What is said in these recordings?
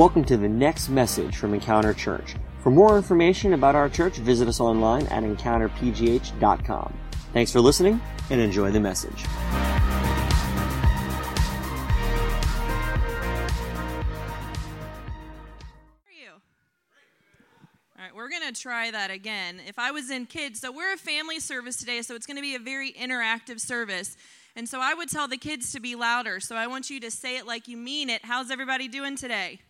Welcome to the next message from Encounter Church. For more information about our church, visit us online at encounterpgh.com. Thanks for listening and enjoy the message. All right, we're going to try that again. If I was in kids, so we're a family service today, so it's going to be a very interactive service. And so I would tell the kids to be louder. So I want you to say it like you mean it. How's everybody doing today?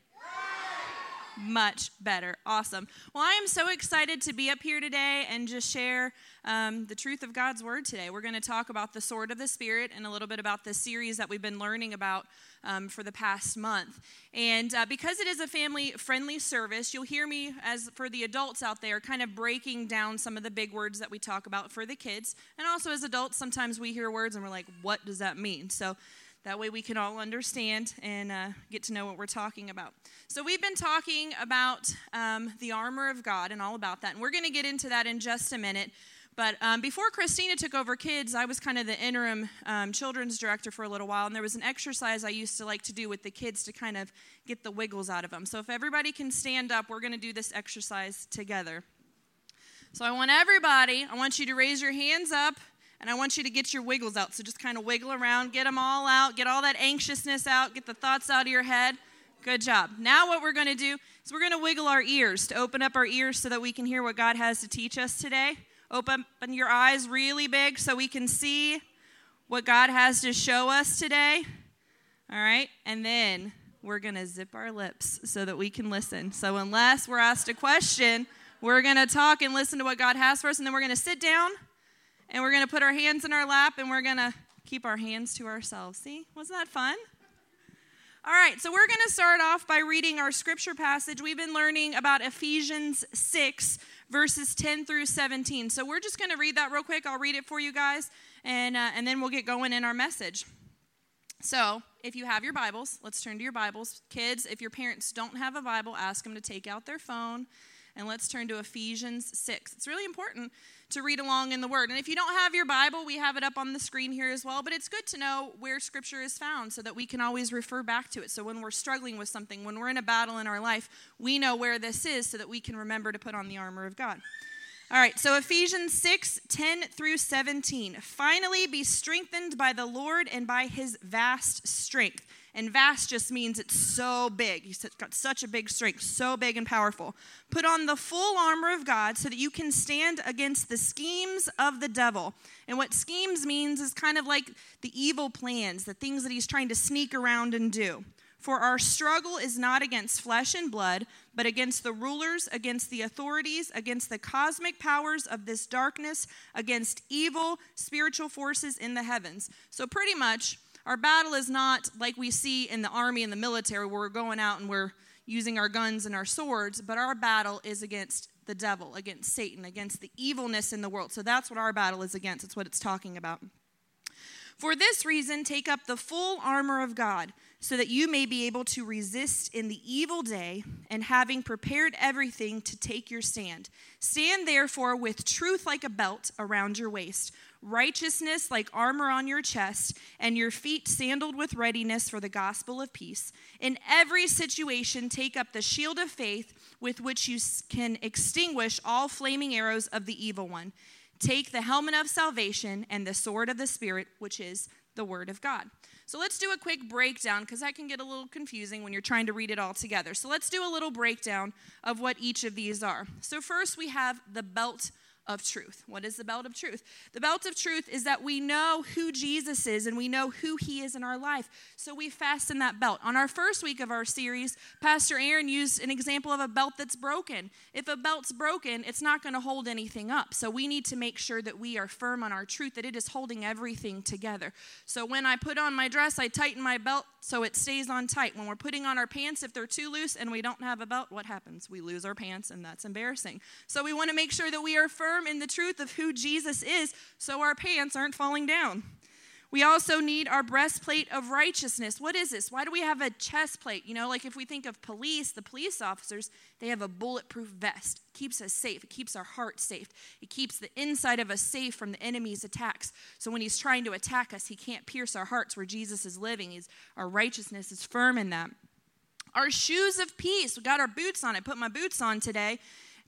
Much better. Awesome. Well, I am so excited to be up here today and just share um, the truth of God's Word today. We're going to talk about the sword of the Spirit and a little bit about the series that we've been learning about um, for the past month. And uh, because it is a family friendly service, you'll hear me, as for the adults out there, kind of breaking down some of the big words that we talk about for the kids. And also, as adults, sometimes we hear words and we're like, what does that mean? So, that way we can all understand and uh, get to know what we're talking about. So, we've been talking about um, the armor of God and all about that. And we're going to get into that in just a minute. But um, before Christina took over kids, I was kind of the interim um, children's director for a little while. And there was an exercise I used to like to do with the kids to kind of get the wiggles out of them. So, if everybody can stand up, we're going to do this exercise together. So, I want everybody, I want you to raise your hands up and I want you to get your wiggles out. So just kind of wiggle around, get them all out, get all that anxiousness out, get the thoughts out of your head. Good job. Now, what we're going to do is we're going to wiggle our ears to open up our ears so that we can hear what God has to teach us today. Open your eyes really big so we can see what God has to show us today. All right? And then we're going to zip our lips so that we can listen. So, unless we're asked a question, we're going to talk and listen to what God has for us, and then we're going to sit down and we're going to put our hands in our lap and we're going to keep our hands to ourselves. See? Wasn't that fun? All right, so we're going to start off by reading our scripture passage. We've been learning about Ephesians 6, verses 10 through 17. So we're just going to read that real quick. I'll read it for you guys, and, uh, and then we'll get going in our message. So, if you have your Bibles, let's turn to your Bibles. Kids, if your parents don't have a Bible, ask them to take out their phone and let's turn to Ephesians 6. It's really important to read along in the Word. And if you don't have your Bible, we have it up on the screen here as well. But it's good to know where Scripture is found so that we can always refer back to it. So when we're struggling with something, when we're in a battle in our life, we know where this is so that we can remember to put on the armor of God. All right, so Ephesians 6 10 through 17. Finally, be strengthened by the Lord and by his vast strength. And vast just means it's so big. He's got such a big strength, so big and powerful. Put on the full armor of God so that you can stand against the schemes of the devil. And what schemes means is kind of like the evil plans, the things that he's trying to sneak around and do. For our struggle is not against flesh and blood, but against the rulers, against the authorities, against the cosmic powers of this darkness, against evil spiritual forces in the heavens. So, pretty much, our battle is not like we see in the army and the military where we're going out and we're using our guns and our swords, but our battle is against the devil, against Satan, against the evilness in the world. So, that's what our battle is against. It's what it's talking about. For this reason, take up the full armor of God so that you may be able to resist in the evil day, and having prepared everything to take your stand. Stand therefore with truth like a belt around your waist, righteousness like armor on your chest, and your feet sandaled with readiness for the gospel of peace. In every situation, take up the shield of faith with which you can extinguish all flaming arrows of the evil one. Take the helmet of salvation and the sword of the Spirit, which is the word of God. So let's do a quick breakdown because that can get a little confusing when you're trying to read it all together. So let's do a little breakdown of what each of these are. So, first we have the belt of truth. What is the belt of truth? The belt of truth is that we know who Jesus is and we know who he is in our life. So we fasten that belt. On our first week of our series, Pastor Aaron used an example of a belt that's broken. If a belt's broken, it's not going to hold anything up. So we need to make sure that we are firm on our truth, that it is holding everything together. So when I put on my dress, I tighten my belt so it stays on tight. When we're putting on our pants, if they're too loose and we don't have a belt, what happens? We lose our pants and that's embarrassing. So we want to make sure that we are firm firm in the truth of who Jesus is so our pants aren't falling down. We also need our breastplate of righteousness. What is this? Why do we have a chest plate? You know, like if we think of police, the police officers, they have a bulletproof vest. It keeps us safe. It keeps our heart safe. It keeps the inside of us safe from the enemy's attacks. So when he's trying to attack us, he can't pierce our hearts where Jesus is living. He's, our righteousness is firm in that. Our shoes of peace. We got our boots on. I put my boots on today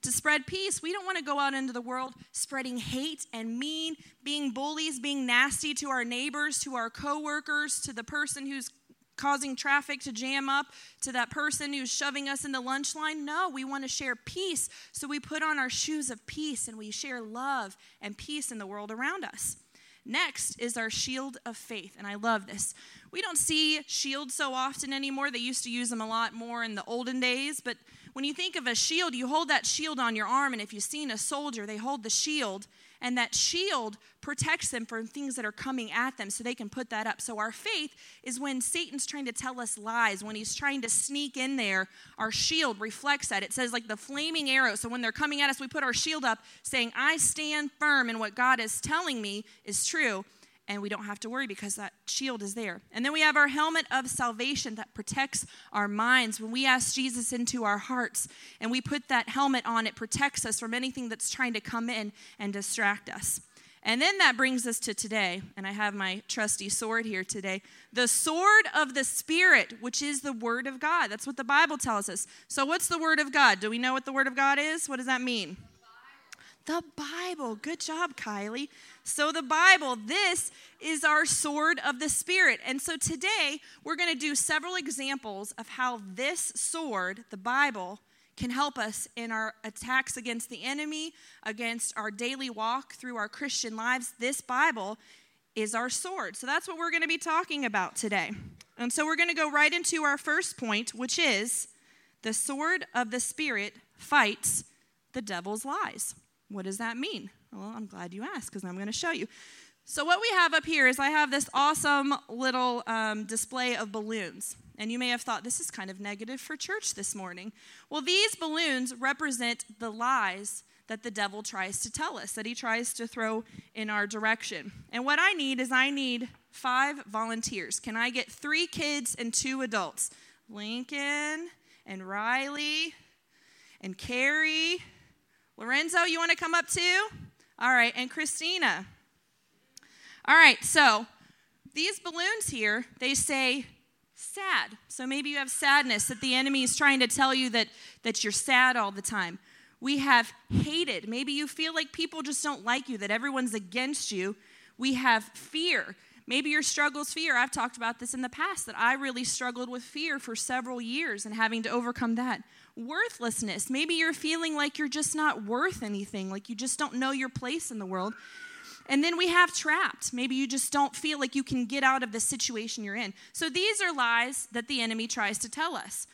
to spread peace. We don't want to go out into the world spreading hate and mean, being bullies, being nasty to our neighbors, to our coworkers, to the person who's causing traffic to jam up, to that person who's shoving us in the lunch line. No, we want to share peace. So we put on our shoes of peace and we share love and peace in the world around us. Next is our shield of faith, and I love this. We don't see shields so often anymore. They used to use them a lot more in the olden days, but when you think of a shield, you hold that shield on your arm, and if you've seen a soldier, they hold the shield, and that shield protects them from things that are coming at them so they can put that up. So, our faith is when Satan's trying to tell us lies, when he's trying to sneak in there, our shield reflects that. It says, like the flaming arrow. So, when they're coming at us, we put our shield up saying, I stand firm in what God is telling me is true and we don't have to worry because that shield is there. And then we have our helmet of salvation that protects our minds. When we ask Jesus into our hearts and we put that helmet on, it protects us from anything that's trying to come in and distract us. And then that brings us to today, and I have my trusty sword here today the sword of the Spirit, which is the Word of God. That's what the Bible tells us. So, what's the Word of God? Do we know what the Word of God is? What does that mean? The Bible. Good job, Kylie. So, the Bible, this is our sword of the Spirit. And so, today we're going to do several examples of how this sword, the Bible, can help us in our attacks against the enemy, against our daily walk through our Christian lives. This Bible is our sword. So, that's what we're going to be talking about today. And so, we're going to go right into our first point, which is the sword of the Spirit fights the devil's lies. What does that mean? Well, I'm glad you asked because I'm going to show you. So, what we have up here is I have this awesome little um, display of balloons. And you may have thought this is kind of negative for church this morning. Well, these balloons represent the lies that the devil tries to tell us, that he tries to throw in our direction. And what I need is I need five volunteers. Can I get three kids and two adults? Lincoln and Riley and Carrie. Lorenzo, you want to come up too? All right, and Christina. All right, so these balloons here, they say sad. So maybe you have sadness that the enemy is trying to tell you that, that you're sad all the time. We have hated. Maybe you feel like people just don't like you, that everyone's against you. We have fear. Maybe your struggle's fear. I've talked about this in the past that I really struggled with fear for several years and having to overcome that. Worthlessness. Maybe you're feeling like you're just not worth anything, like you just don't know your place in the world. And then we have trapped. Maybe you just don't feel like you can get out of the situation you're in. So these are lies that the enemy tries to tell us.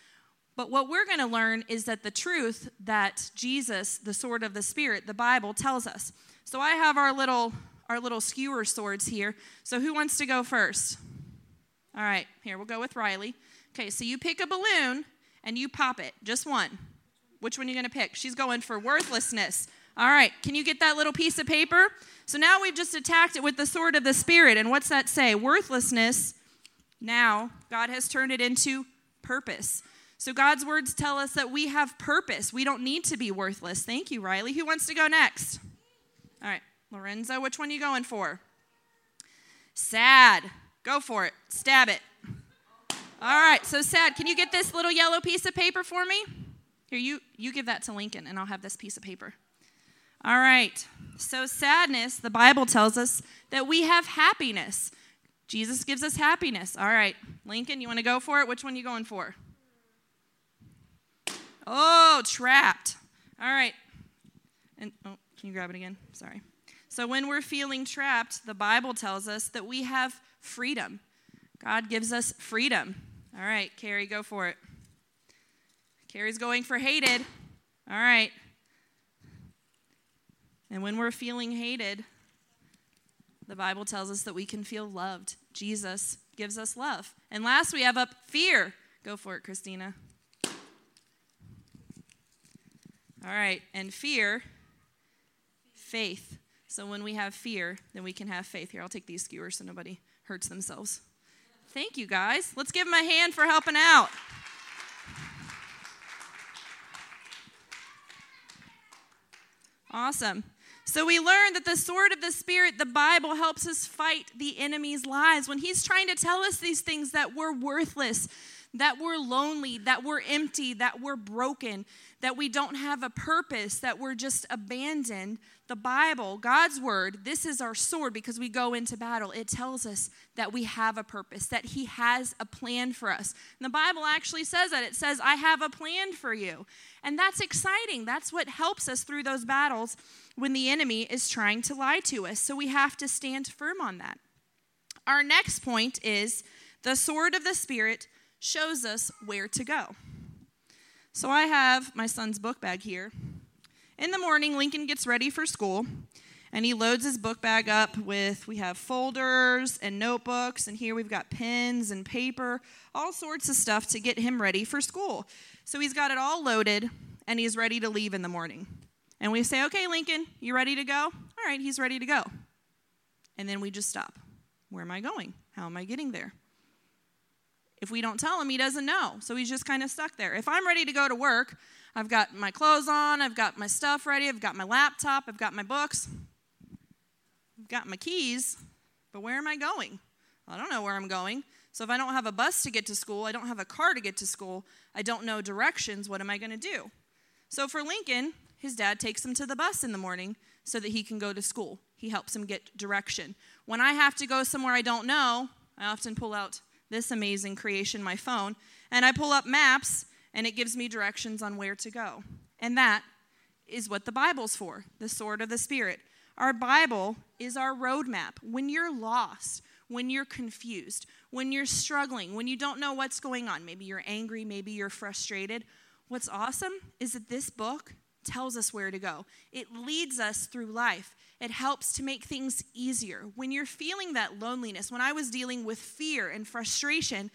But what we're going to learn is that the truth that Jesus, the sword of the Spirit, the Bible tells us. So I have our little our little skewer swords here. So who wants to go first? All right, here we'll go with Riley. Okay, so you pick a balloon and you pop it, just one. Which one are you going to pick? She's going for worthlessness. All right, can you get that little piece of paper? So now we've just attacked it with the sword of the Spirit. And what's that say? Worthlessness. Now, God has turned it into purpose. So God's words tell us that we have purpose. We don't need to be worthless. Thank you, Riley. Who wants to go next? All right, Lorenzo, which one are you going for? Sad. Go for it. Stab it. All right, so sad. Can you get this little yellow piece of paper for me? Here, you, you give that to Lincoln, and I'll have this piece of paper. All right. So, sadness, the Bible tells us that we have happiness. Jesus gives us happiness. All right. Lincoln, you want to go for it? Which one are you going for? Oh, trapped. All right. And oh, can you grab it again? Sorry. So, when we're feeling trapped, the Bible tells us that we have freedom. God gives us freedom. All right, Carrie, go for it. Carrie's going for hated. All right. And when we're feeling hated, the Bible tells us that we can feel loved. Jesus gives us love. And last, we have up fear. Go for it, Christina. All right, and fear, faith. So when we have fear, then we can have faith. Here, I'll take these skewers so nobody hurts themselves. Thank you, guys. Let's give them a hand for helping out. Awesome. So we learn that the sword of the Spirit, the Bible, helps us fight the enemy's lies. When he's trying to tell us these things that we're worthless, that we're lonely, that we're empty, that we're broken, that we don't have a purpose, that we're just abandoned, the Bible, God's word, this is our sword because we go into battle. It tells us that we have a purpose, that He has a plan for us. And the Bible actually says that. It says, I have a plan for you. And that's exciting. That's what helps us through those battles when the enemy is trying to lie to us. So we have to stand firm on that. Our next point is the sword of the Spirit shows us where to go. So I have my son's book bag here. In the morning, Lincoln gets ready for school and he loads his book bag up with we have folders and notebooks and here we've got pens and paper all sorts of stuff to get him ready for school. So he's got it all loaded and he's ready to leave in the morning. And we say okay lincoln you ready to go? All right he's ready to go. And then we just stop. Where am i going? How am i getting there if we don't tell him he doesn't know so he's just kind of stuck there if i'm ready to go to work I've got my clothes on, I've got my stuff ready, I've got my laptop, I've got my books, I've got my keys, but where am I going? I don't know where I'm going. So if I don't have a bus to get to school, I don't have a car to get to school, I don't know directions, what am I going to do? So for Lincoln, his dad takes him to the bus in the morning so that he can go to school. He helps him get direction. When I have to go somewhere I don't know, I often pull out this amazing creation, my phone, and I pull up maps and it gives me directions on where to go. And that is what the Bible's for the sword of the Spirit. Our Bible is our roadmap. When you're lost, when you're confused, when you're struggling, when you don't know what's going on, maybe you're angry, maybe you're frustrated, what's awesome is that this book tells us where to go. It leads us through life. It helps to make things easier. When you're feeling that loneliness, when I was dealing with fear and frustration,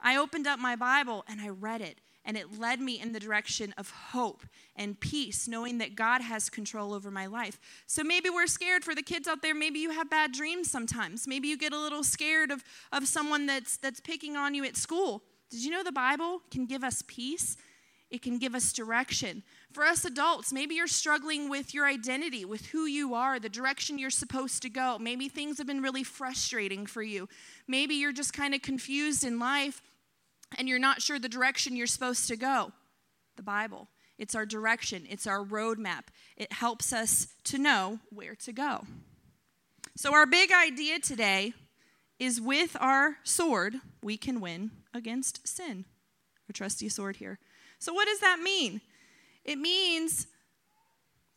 I opened up my Bible and I read it and it led me in the direction of hope and peace, knowing that God has control over my life. So maybe we're scared for the kids out there. Maybe you have bad dreams sometimes. Maybe you get a little scared of, of someone that's, that's picking on you at school. Did you know the Bible can give us peace? It can give us direction. For us adults, maybe you're struggling with your identity, with who you are, the direction you're supposed to go. Maybe things have been really frustrating for you. Maybe you're just kind of confused in life and you're not sure the direction you're supposed to go, the Bible. It's our direction, it's our roadmap. It helps us to know where to go. So, our big idea today is with our sword, we can win against sin. Our trusty sword here. So, what does that mean? It means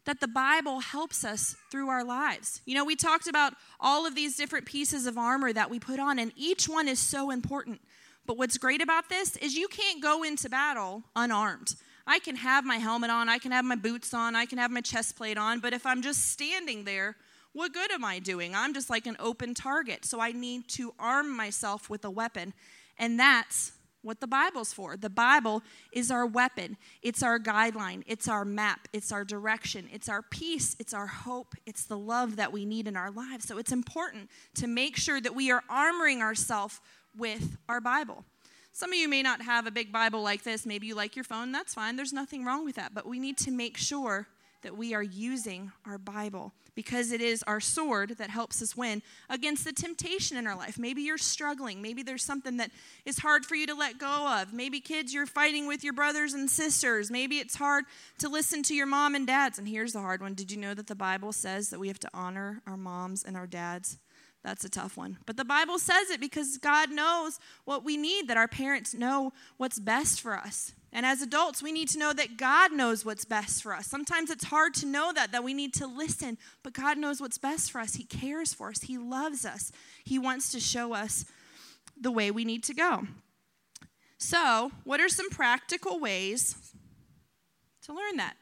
that the Bible helps us through our lives. You know, we talked about all of these different pieces of armor that we put on, and each one is so important. But what's great about this is you can't go into battle unarmed. I can have my helmet on, I can have my boots on, I can have my chest plate on, but if I'm just standing there, what good am I doing? I'm just like an open target. So I need to arm myself with a weapon. And that's what the Bible's for. The Bible is our weapon, it's our guideline, it's our map, it's our direction, it's our peace, it's our hope, it's the love that we need in our lives. So it's important to make sure that we are armoring ourselves with our Bible. Some of you may not have a big Bible like this. Maybe you like your phone. That's fine. There's nothing wrong with that. But we need to make sure that we are using our Bible because it is our sword that helps us win against the temptation in our life. Maybe you're struggling. Maybe there's something that is hard for you to let go of. Maybe, kids, you're fighting with your brothers and sisters. Maybe it's hard to listen to your mom and dads. And here's the hard one Did you know that the Bible says that we have to honor our moms and our dads? That's a tough one. But the Bible says it because God knows what we need, that our parents know what's best for us. And as adults, we need to know that God knows what's best for us. Sometimes it's hard to know that, that we need to listen, but God knows what's best for us. He cares for us, He loves us, He wants to show us the way we need to go. So, what are some practical ways to learn that?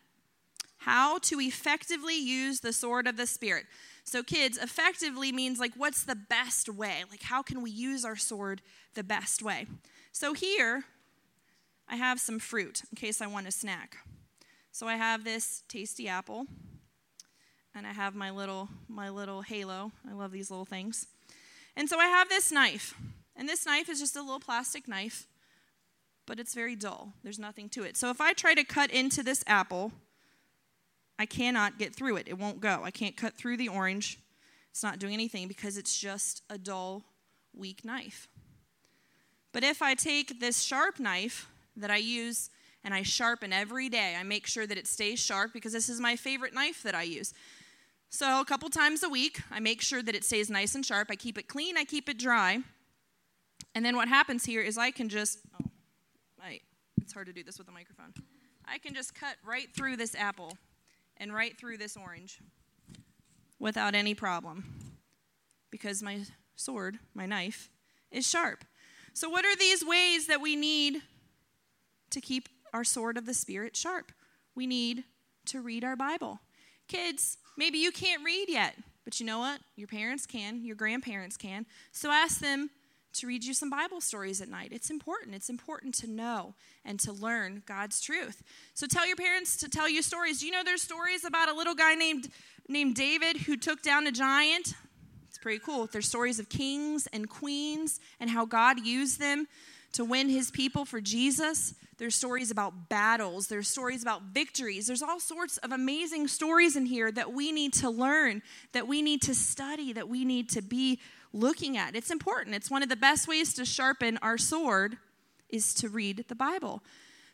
How to effectively use the sword of the Spirit. So, kids, effectively means like, what's the best way? Like, how can we use our sword the best way? So, here I have some fruit in case I want a snack. So, I have this tasty apple, and I have my little, my little halo. I love these little things. And so, I have this knife, and this knife is just a little plastic knife, but it's very dull. There's nothing to it. So, if I try to cut into this apple, I cannot get through it. It won't go. I can't cut through the orange. It's not doing anything because it's just a dull, weak knife. But if I take this sharp knife that I use and I sharpen every day, I make sure that it stays sharp because this is my favorite knife that I use. So, a couple times a week, I make sure that it stays nice and sharp. I keep it clean, I keep it dry. And then what happens here is I can just, oh, I, it's hard to do this with a microphone. I can just cut right through this apple and right through this orange without any problem because my sword, my knife, is sharp. So, what are these ways that we need to keep our sword of the Spirit sharp? We need to read our Bible. Kids, maybe you can't read yet, but you know what? Your parents can, your grandparents can. So, ask them to read you some Bible stories at night. It's important. It's important to know and to learn God's truth. So tell your parents to tell you stories. Do you know there's stories about a little guy named named David who took down a giant? It's pretty cool. There's stories of kings and queens and how God used them to win his people for Jesus. There's stories about battles, there's stories about victories. There's all sorts of amazing stories in here that we need to learn, that we need to study, that we need to be looking at. It's important. It's one of the best ways to sharpen our sword is to read the Bible.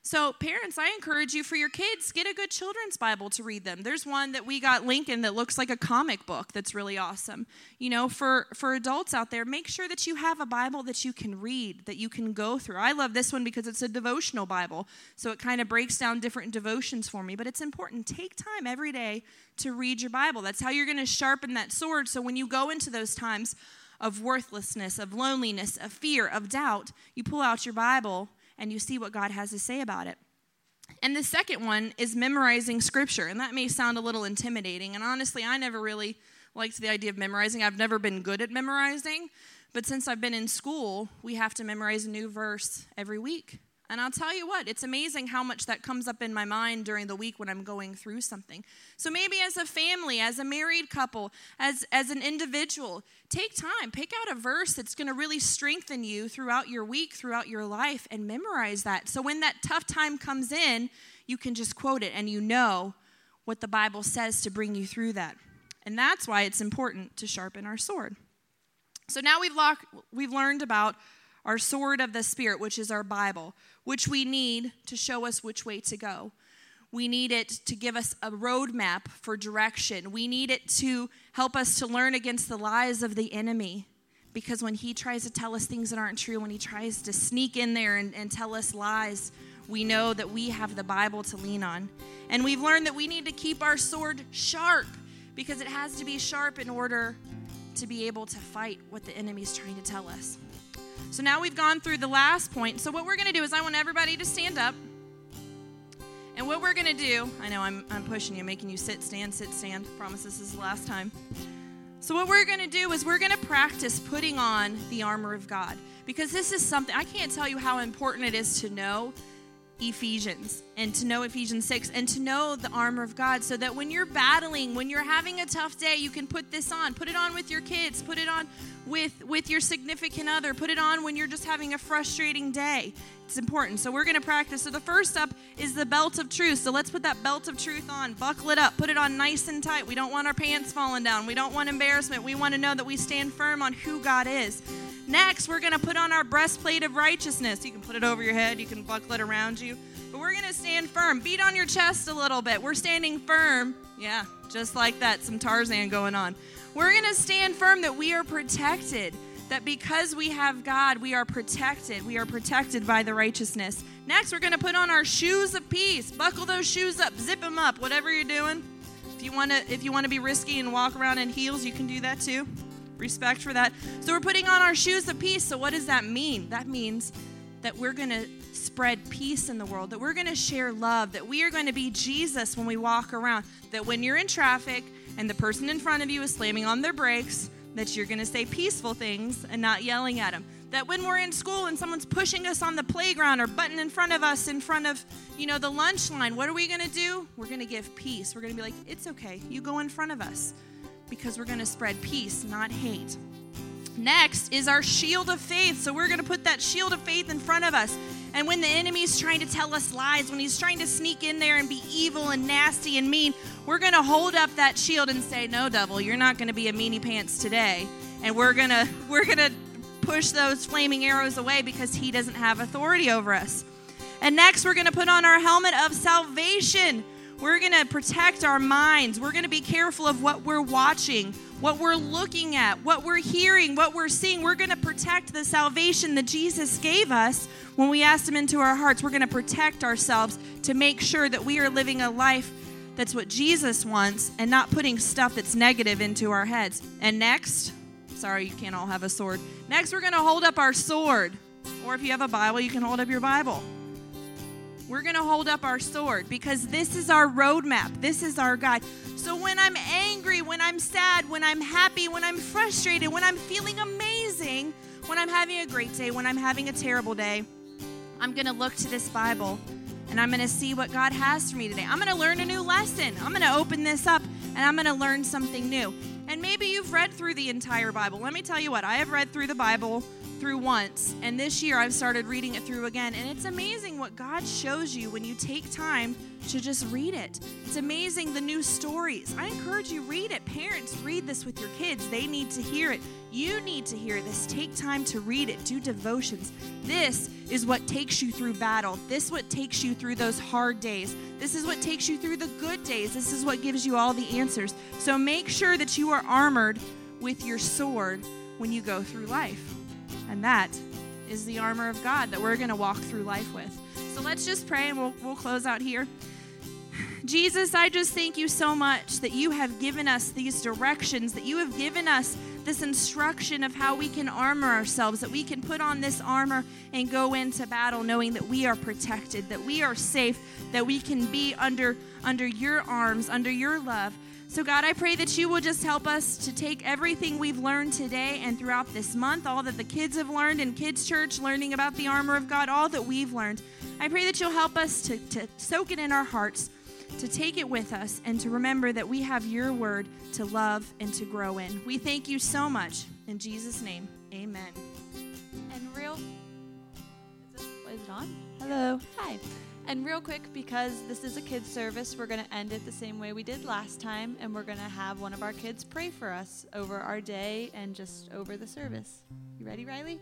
So, parents, I encourage you for your kids, get a good children's Bible to read them. There's one that we got Lincoln that looks like a comic book that's really awesome. You know, for for adults out there, make sure that you have a Bible that you can read, that you can go through. I love this one because it's a devotional Bible. So it kind of breaks down different devotions for me, but it's important. Take time every day to read your Bible. That's how you're going to sharpen that sword so when you go into those times of worthlessness, of loneliness, of fear, of doubt, you pull out your Bible and you see what God has to say about it. And the second one is memorizing scripture. And that may sound a little intimidating. And honestly, I never really liked the idea of memorizing. I've never been good at memorizing. But since I've been in school, we have to memorize a new verse every week. And I'll tell you what, it's amazing how much that comes up in my mind during the week when I'm going through something. So maybe as a family, as a married couple, as, as an individual, take time, pick out a verse that's going to really strengthen you throughout your week, throughout your life, and memorize that. So when that tough time comes in, you can just quote it and you know what the Bible says to bring you through that. And that's why it's important to sharpen our sword. So now we've, locked, we've learned about our sword of the Spirit, which is our Bible, which we need to show us which way to go. We need it to give us a roadmap for direction. We need it to help us to learn against the lies of the enemy. Because when he tries to tell us things that aren't true, when he tries to sneak in there and, and tell us lies, we know that we have the Bible to lean on. And we've learned that we need to keep our sword sharp because it has to be sharp in order to be able to fight what the enemy's trying to tell us. So now we've gone through the last point. So what we're going to do is I want everybody to stand up. And what we're going to do, I know I'm, I'm pushing you, making you sit, stand, sit, stand. Promise this is the last time. So, what we're going to do is we're going to practice putting on the armor of God because this is something I can't tell you how important it is to know Ephesians and to know Ephesians 6 and to know the armor of God so that when you're battling, when you're having a tough day, you can put this on. Put it on with your kids, put it on with with your significant other, put it on when you're just having a frustrating day. It's important. So we're going to practice. So the first up is the belt of truth. So let's put that belt of truth on. Buckle it up. Put it on nice and tight. We don't want our pants falling down. We don't want embarrassment. We want to know that we stand firm on who God is. Next, we're going to put on our breastplate of righteousness. You can put it over your head, you can buckle it around you. But we're going to stand firm. Beat on your chest a little bit. We're standing firm. Yeah, just like that. Some Tarzan going on. We're going to stand firm that we are protected. That because we have God, we are protected. We are protected by the righteousness. Next, we're going to put on our shoes of peace. Buckle those shoes up, zip them up, whatever you're doing. If you want to if you want to be risky and walk around in heels, you can do that too respect for that. So we're putting on our shoes of peace. So what does that mean? That means that we're going to spread peace in the world, that we're going to share love, that we are going to be Jesus when we walk around, that when you're in traffic and the person in front of you is slamming on their brakes, that you're going to say peaceful things and not yelling at them. That when we're in school and someone's pushing us on the playground or button in front of us in front of, you know, the lunch line, what are we going to do? We're going to give peace. We're going to be like, "It's okay. You go in front of us." Because we're going to spread peace, not hate. Next is our shield of faith. So we're going to put that shield of faith in front of us. And when the enemy's trying to tell us lies, when he's trying to sneak in there and be evil and nasty and mean, we're going to hold up that shield and say, "No, devil, you're not going to be a meanie pants today." And we're going to we're going to push those flaming arrows away because He doesn't have authority over us. And next, we're going to put on our helmet of salvation. We're going to protect our minds. We're going to be careful of what we're watching, what we're looking at, what we're hearing, what we're seeing. We're going to protect the salvation that Jesus gave us when we asked Him into our hearts. We're going to protect ourselves to make sure that we are living a life that's what Jesus wants and not putting stuff that's negative into our heads. And next, sorry, you can't all have a sword. Next, we're going to hold up our sword. Or if you have a Bible, you can hold up your Bible. We're going to hold up our sword because this is our roadmap. This is our guide. So when I'm angry, when I'm sad, when I'm happy, when I'm frustrated, when I'm feeling amazing, when I'm having a great day, when I'm having a terrible day, I'm going to look to this Bible and I'm going to see what God has for me today. I'm going to learn a new lesson. I'm going to open this up and I'm going to learn something new. And maybe you've read through the entire Bible. Let me tell you what, I have read through the Bible through once, and this year I've started reading it through again. And it's amazing what God shows you when you take time to just read it. It's amazing the new stories. I encourage you read it. Parents, read this with your kids. They need to hear it. You need to hear this. Take time to read it. Do devotions. This is what takes you through battle. This is what takes you through those hard days. This is what takes you through the good days. This is what gives you all the answers. So make sure that you are armored with your sword when you go through life. And that is the armor of God that we're going to walk through life with. So let's just pray and we'll, we'll close out here. Jesus, I just thank you so much that you have given us these directions, that you have given us this instruction of how we can armor ourselves, that we can put on this armor and go into battle knowing that we are protected, that we are safe, that we can be under under your arms, under your love. So, God, I pray that you will just help us to take everything we've learned today and throughout this month, all that the kids have learned in Kids Church, learning about the armor of God, all that we've learned. I pray that you'll help us to, to soak it in our hearts, to take it with us, and to remember that we have your word to love and to grow in. We thank you so much. In Jesus' name, amen. And real. Is it on? Hello. Hi. And real quick, because this is a kids' service, we're going to end it the same way we did last time, and we're going to have one of our kids pray for us over our day and just over the service. You ready, Riley?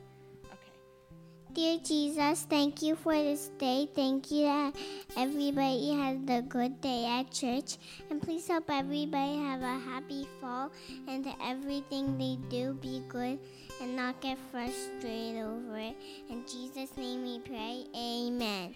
Dear Jesus, thank you for this day. Thank you that everybody has a good day at church. And please help everybody have a happy fall and that everything they do be good and not get frustrated over it. In Jesus' name we pray. Amen.